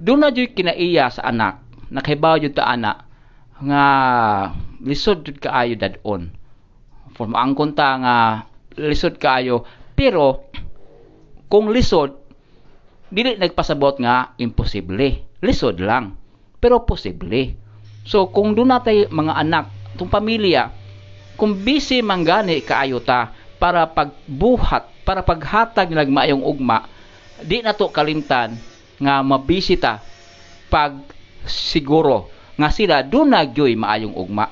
Doon na jud kinaiya sa anak. Nakahibaw jud ta anak nga lisod jud kaayo dadon. For maangkon ta nga lisod kaayo pero kung lisod dili nagpasabot nga imposible lisod lang. Pero posible. So, kung doon natay mga anak, itong pamilya, kung busy manggani kaayo ta para pagbuhat, para paghatag ng maayong ugma, di na to kalimtan nga mabisi ta pag siguro nga sila doon nagyoy maayong ugma.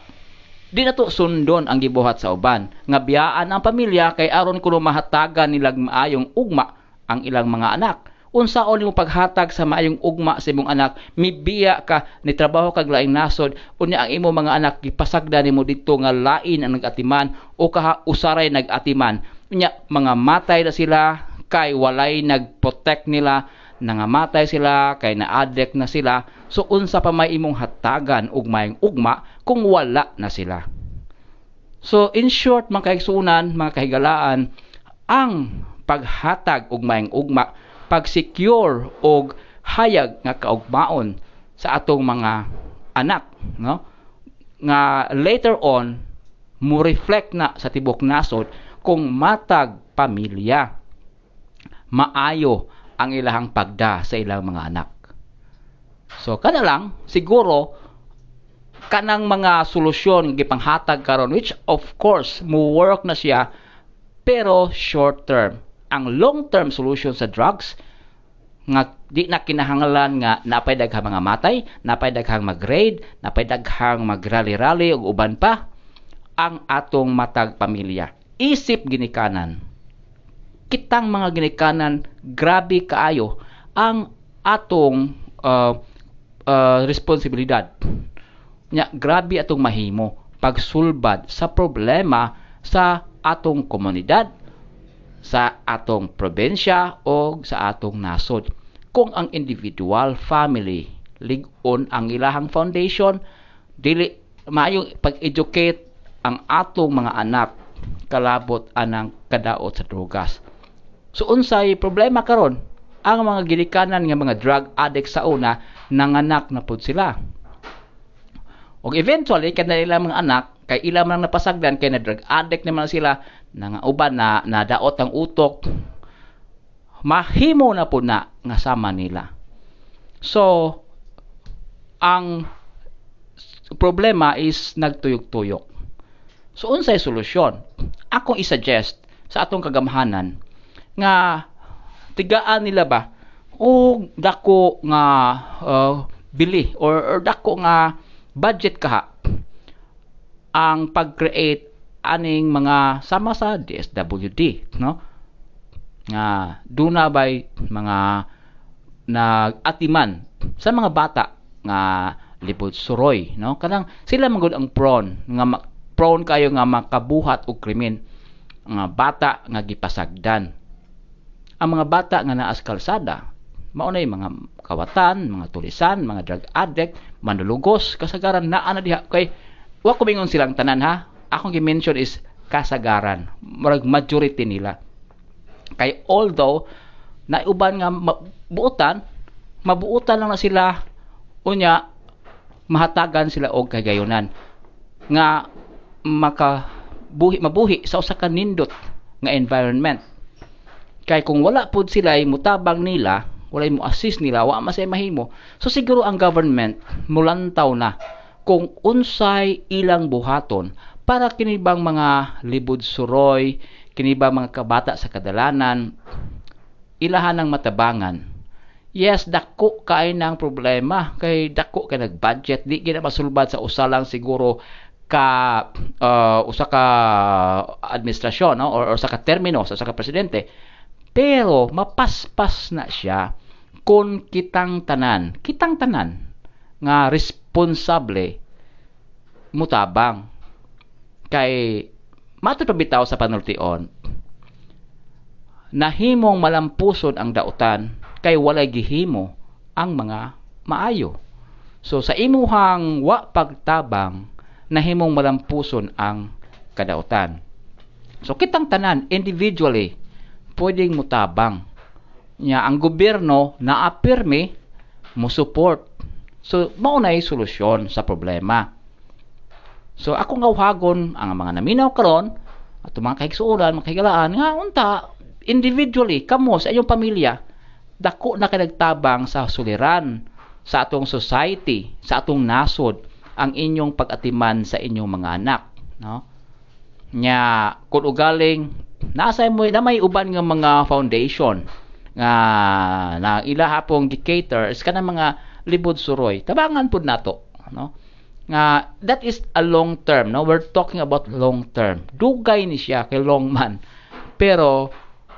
Di na to sundon ang gibuhat sa uban. Nga biyaan ang pamilya kay aron kuno mahatagan nilag maayong ugma ang ilang mga anak unsaon nimo paghatag sa maayong ugma sa imong anak mibiya ka ni trabaho kag laing nasod unya ang imo mga anak gipasagda nimo didto nga lain ang nagatiman o kaha usaray nagatiman. Unya mga matay na sila kay walay nagprotect nila nangamatay sila kay na-addict na sila. So unsa pa may imong hatagan og maayong ugma kung wala na sila. So in short mga kaigsunan, mga kahigalaan, ang paghatag og maayong ugma, pag-secure og hayag nga kaugmaon sa atong mga anak, no? Nga later on mo reflect na sa tibok nasod kung matag pamilya maayo ang ilahang pagda sa ilang mga anak. So kada lang siguro kanang mga solusyon gipanghatag karon which of course mo work na siya pero short term. Ang long term solution sa drugs nga di na kinahanglan nga napay daghang mga matay, napay daghang mag-raid, napay daghang magrally-rally ug uban pa ang atong matag pamilya. Isip ginikanan. Kitang mga ginikanan grabe kaayo ang atong uh, uh, responsibilidad. Nya grabe atong mahimo pagsulbad sa problema sa atong komunidad, sa atong probensya o sa atong nasod. Kung ang individual, family, ligon ang ilahang foundation, dili maayong pag-educate ang atong mga anak kalabot anang kadaot sa drogas. So unsay problema karon? Ang mga ginikanan nga mga drug addict sa una nanganak na pud sila. Og eventually kada nila mga anak kay ila man napasagdan kay na drug addict naman sila nga uban na nadaot ang utok mahimo na po na nga sama nila. So ang problema is nagtuyok-tuyok. So unsay solusyon? Akong i-suggest sa atong kagamhanan nga tigaan nila ba o dako nga uh, bili or, or dako nga budget kaha ang pag-create aning mga sama sa DSWD no? Nga duna bay mga nagatiman sa mga bata nga libod suroy no? Kanang sila magud ang prone nga prone kayo nga makabuhat og krimen. Nga bata nga gipasagdan. Ang mga bata nga naas kalsada mao na mga kawatan, mga tulisan, mga drug addict, manlulugos, kasagaran naa na diha. Kay wa ko mingon silang tanan ha. Akong gi-mention is kasagaran. Murag majority nila. Kay although naiuban nga mabuutan, mabuutan lang na sila unya mahatagan sila og kagayonan nga maka buhi mabuhi sa usa ka nindot nga environment kay kung wala pud sila mutabang nila wala mo assist nila wa masay mahimo so siguro ang government mulantaw na kung unsay ilang buhaton para kinibang mga libod suroy kinibang mga kabata sa kadalanan ilahan ng matabangan. Yes dako kay nang problema kay dako kay nag-budget di gina masulbad sa usa lang siguro ka uh, usa ka administrasyon no? Or, or sa ka termino sa usa ka presidente. Pero mapaspas na siya kung kitang tanan, kitang tanan nga responsable mutabang kay matutubitaw sa panultion nahimong malampuson ang dautan kay walay gihimo ang mga maayo. So sa imuhang wa pagtabang nahimong malampuson ang kadautan. So kitang tanan individually pwedeng mutabang. Nya ang gobyerno na apirme mo support. So mao na solusyon sa problema. So ako nga uhagon ang mga naminaw karon at mga kahigsuolan, mga kahigalaan nga unta individually kamo sa iyong pamilya dako na kanagtabang sa suliran sa atong society, sa atong nasod ang inyong pag-atiman sa inyong mga anak, no? Nya kun ugaling nasa mo na may uban nga mga foundation nga na ila hapong gicater is kana mga libod suroy. Tabangan pud nato, no? Nga that is a long term, no? We're talking about long term. Dugay ni siya kay long man. Pero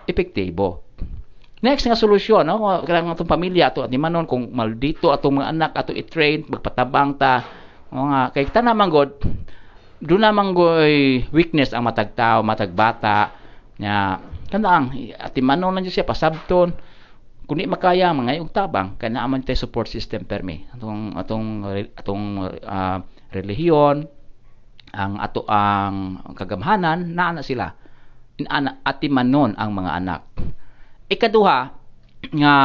epektibo. Next nga solusyon, no? Kailangan atong pamilya ato di manon kung maldito atong mga anak ato i-train magpatabang ta. O nga kay ta naman god do naman goy weakness ang matag tao, matag bata nya kanang ati manon lang siya pasabton kung di makaya mga yung tabang kana man tay support system permi. Atong atong atong uh, relihiyon ang ato ang kagamhanan naa na sila. Inana atimanon ang mga anak. Ikaduha nga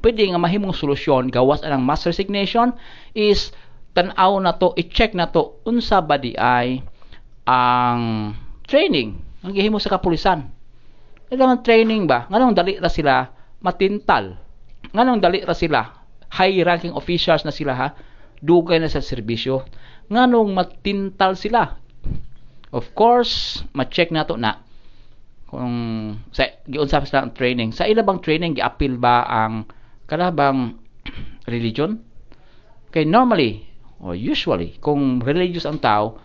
pwede nga mahimong solusyon gawas anang mass resignation is tan-aw na to i-check na to unsa ba di ay ang training ang gihimo sa kapulisan. Kailangan training ba? Nganong dali ra sila matintal? Nganong dali ra sila high ranking officials na sila ha? Dugay na sa serbisyo. Nganong matintal sila? Of course, ma-check nato na kung sa giunsa ang training. Sa ila bang training giapil ba ang kanabang religion? Kay normally or usually kung religious ang tao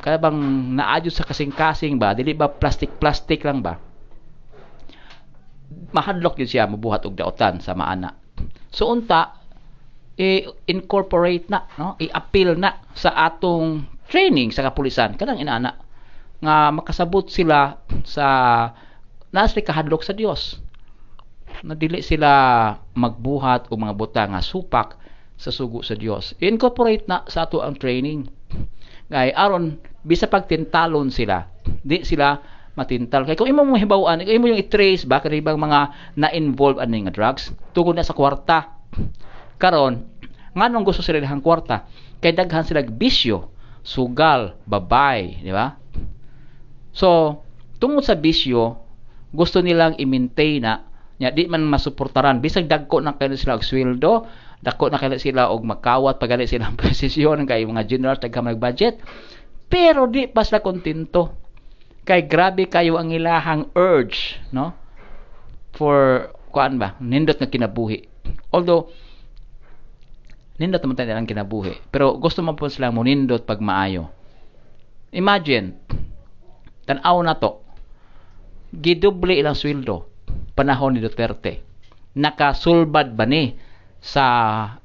kaya bang naadyo sa kasing-kasing ba dili ba plastic-plastic lang ba mahadlok yun siya mabuhat og daotan sa maana. So unta i-incorporate na, no? i-appeal na sa atong training sa kapulisan kanang inaana nga makasabot sila sa nasa kahadlok sa Dios. Na dili sila magbuhat o mga buta nga supak sa sugo sa Dios. Incorporate na sa ato ang training. Ngay aron bisa pagtintalon sila, di sila matintal. Kay kung imo mo hibawaan, kung imo yung i-trace ba kani bang mga na-involve ani nga drugs tungod na sa kwarta. Karon, nganong gusto sila ng kwarta? Kay daghan sila bisyo, sugal, babay, di ba? So, tungod sa bisyo, gusto nilang i-maintain na nya di man masuportaran bisag dagko na kay sila og sweldo dako na kay sila og magkawat pagali sila ang posisyon kay mga general tagka budget pero di pa sila kontento kay grabe kayo ang ilahang urge no? For kuan ba? Nindot nga kinabuhi. Although nindot man tayo kinabuhi. Pero gusto man po sila mo nindot pag maayo. Imagine tan-aw na to. Gidoble ilang sweldo panahon ni Duterte. Nakasulbad ba ni sa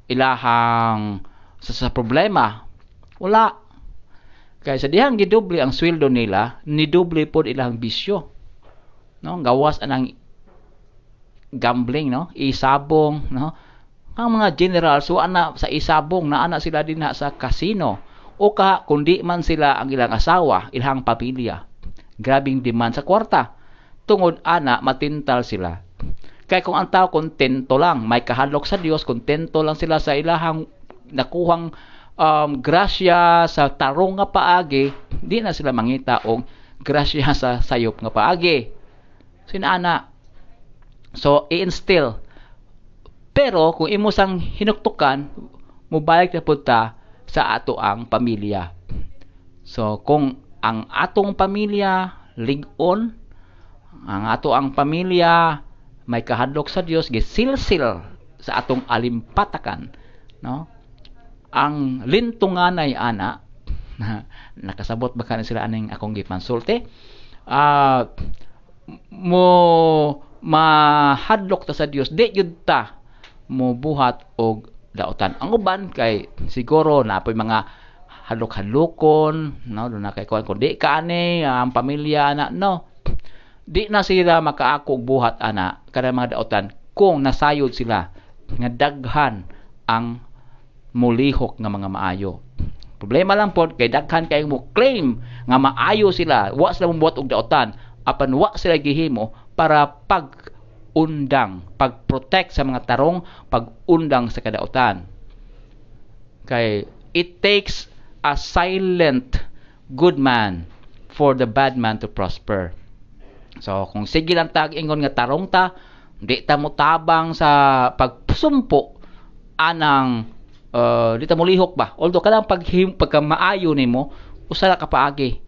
ilahang sa, sa problema? Wala kaya sa dihang gidoble ang sweldo nila, nidoble pod ilang bisyo. No, gawas anang gambling, no? Isabong, no? Ang mga general so ana sa isabong na ana sila din sa casino o ka kundi man sila ang ilang asawa, ilang pamilya. Grabing demand sa kwarta. Tungod ana matintal sila. Kaya kung ang tao kontento lang, may kahalok sa Dios, kontento lang sila sa ilahang nakuhang um, grasya sa tarong nga paagi, di na sila mangita og grasya sa sayop nga paagi. Sinana. So, i-instill. Pero, kung imo sang hinuktukan, mubalik na punta sa ato ang pamilya. So, kung ang atong pamilya ligon, ang ato ang pamilya may kahadlok sa Dios gisilsil sa atong alimpatakan, no? Ang lintunganay ana. Na nakasabot ba kanin sila aning akong gipansulti? Uh, mo mahadlok ta sa Dios di yud ta mo buhat og dautan ang uban kay siguro na po'y mga halok-halukon no do na kay kuan. Kun di ka ani ang pamilya na no. Di na sila makaako buhat ana kada mga dautan kung nasayod sila nga daghan ang mulihok nga mga maayo. Problema lang po kay daghan kay mo claim nga maayo sila, wa sila mobuhat og daotan, apan wa sila gihimo para pag undang, pag-protect sa mga tarong, pag-undang sa kadautan. Kay it takes a silent good man for the bad man to prosper. So kung sige lang tag ingon nga tarong ta, di ta mo tabang sa pagsumpo anang uh, di ta molihok ba? Although kadang pag pagka maayo nimo usala ka paagi.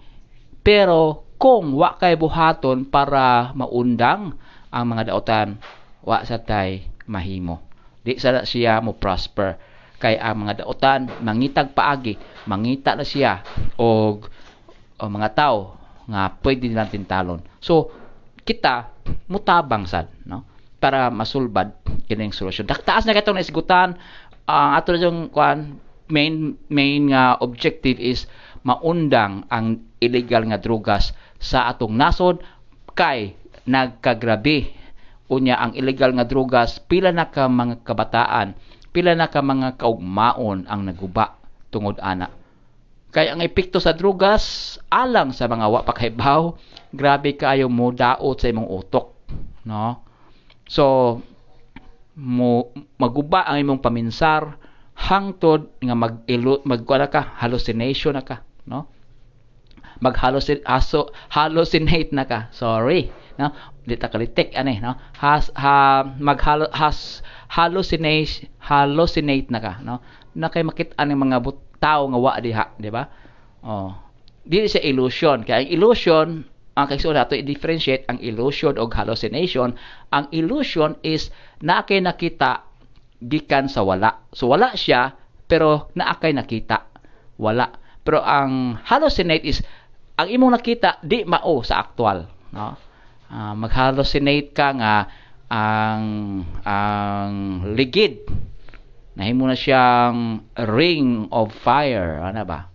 Pero kung wa kay buhaton para maundang ang mga daotan wa sa tay mahimo. Di sa siya mo prosper. Kay ang mga daotan mangitag paagi. Mangita na siya og mga tao nga pwede nilang tintalon so kita mutabang sad no? Para masulbad kining solusyon. Taas na katong naisgutan uh, ato yung kwan main main nga uh, objective is maundang ang illegal nga drugas sa atong nasod kay nagkagrabe unya ang illegal nga drugas pila na ka mga kabataan pila na ka mga kaugmaon ang naguba tungod ana Kaya ang epekto sa drugas alang sa mga wa pakahibaw, grabe kayo mo daot sa imong utok, no? So mo maguba ang imong paminsar hangtod nga mag magkuha ka hallucination na ka, no? Mag hallucinate na ka. Sorry, no? Di ta kalitik ani, no? Has ha mag has hallucinate hallucinate na ka, no? Na kay makita ang mga but tao nga wa diha, di ba? Oh. Dili siya illusion. Kaya ang illusion, ang kaigsoon nato i-differentiate ang illusion o hallucination. Ang illusion is naakay nakita gikan sa wala. So wala siya pero naakay nakita. Wala. Pero ang hallucinate is ang imong nakita di mao sa actual, no? Uh, mag-hallucinate ka nga ang ang ligid nahimo na siyang ring of fire ano ba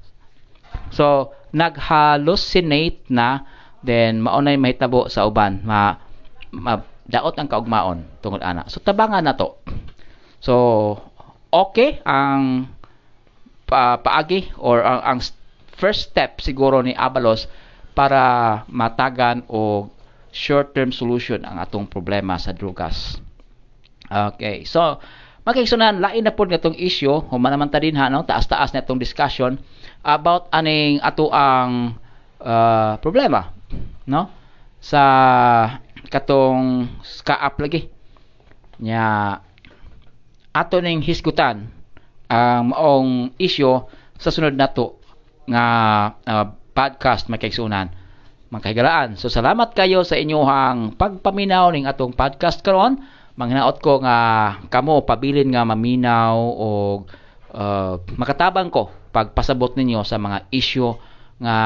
so nag-hallucinate na then maunay mahitabo sa uban ma, ma daot ang kaugmaon tungod ana so tabangan na to so okay ang pa, paagi or ang, ang first step siguro ni Abalos para matagan o short-term solution ang atong problema sa drugas. Okay, so Magkaigsunan, lain na po natong issue, human naman ta din ha, no? taas-taas na itong discussion about aning ato ang uh, problema no sa katong ska-up lagi. Nya ato ning hisgutan ang maong issue sa sunod nato nga uh, podcast magkaigsunan magkahigalaan. So salamat kayo sa inyong pagpaminaw ning atong podcast karon. Manghinaot ko nga kamo pabilin nga maminaw o uh, makatabang ko pagpasabot ninyo sa mga issue nga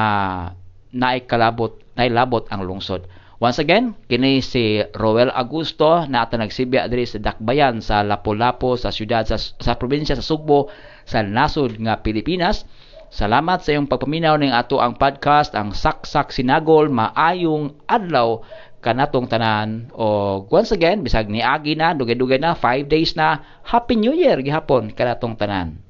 naikalabot nailabot ang lungsod. Once again, kini si Roel Augusto na ato nagsibya diri sa Dakbayan sa Lapu-Lapu sa siyudad sa, sa probinsya sa Sugbo sa nasod nga Pilipinas. Salamat sa iyong pagpaminaw ning ato ang podcast ang Saksak Sinagol maayong adlaw kanatong tanan o once again bisag ni agi na dugay-dugay na 5 days na happy new year gihapon kanatong tanan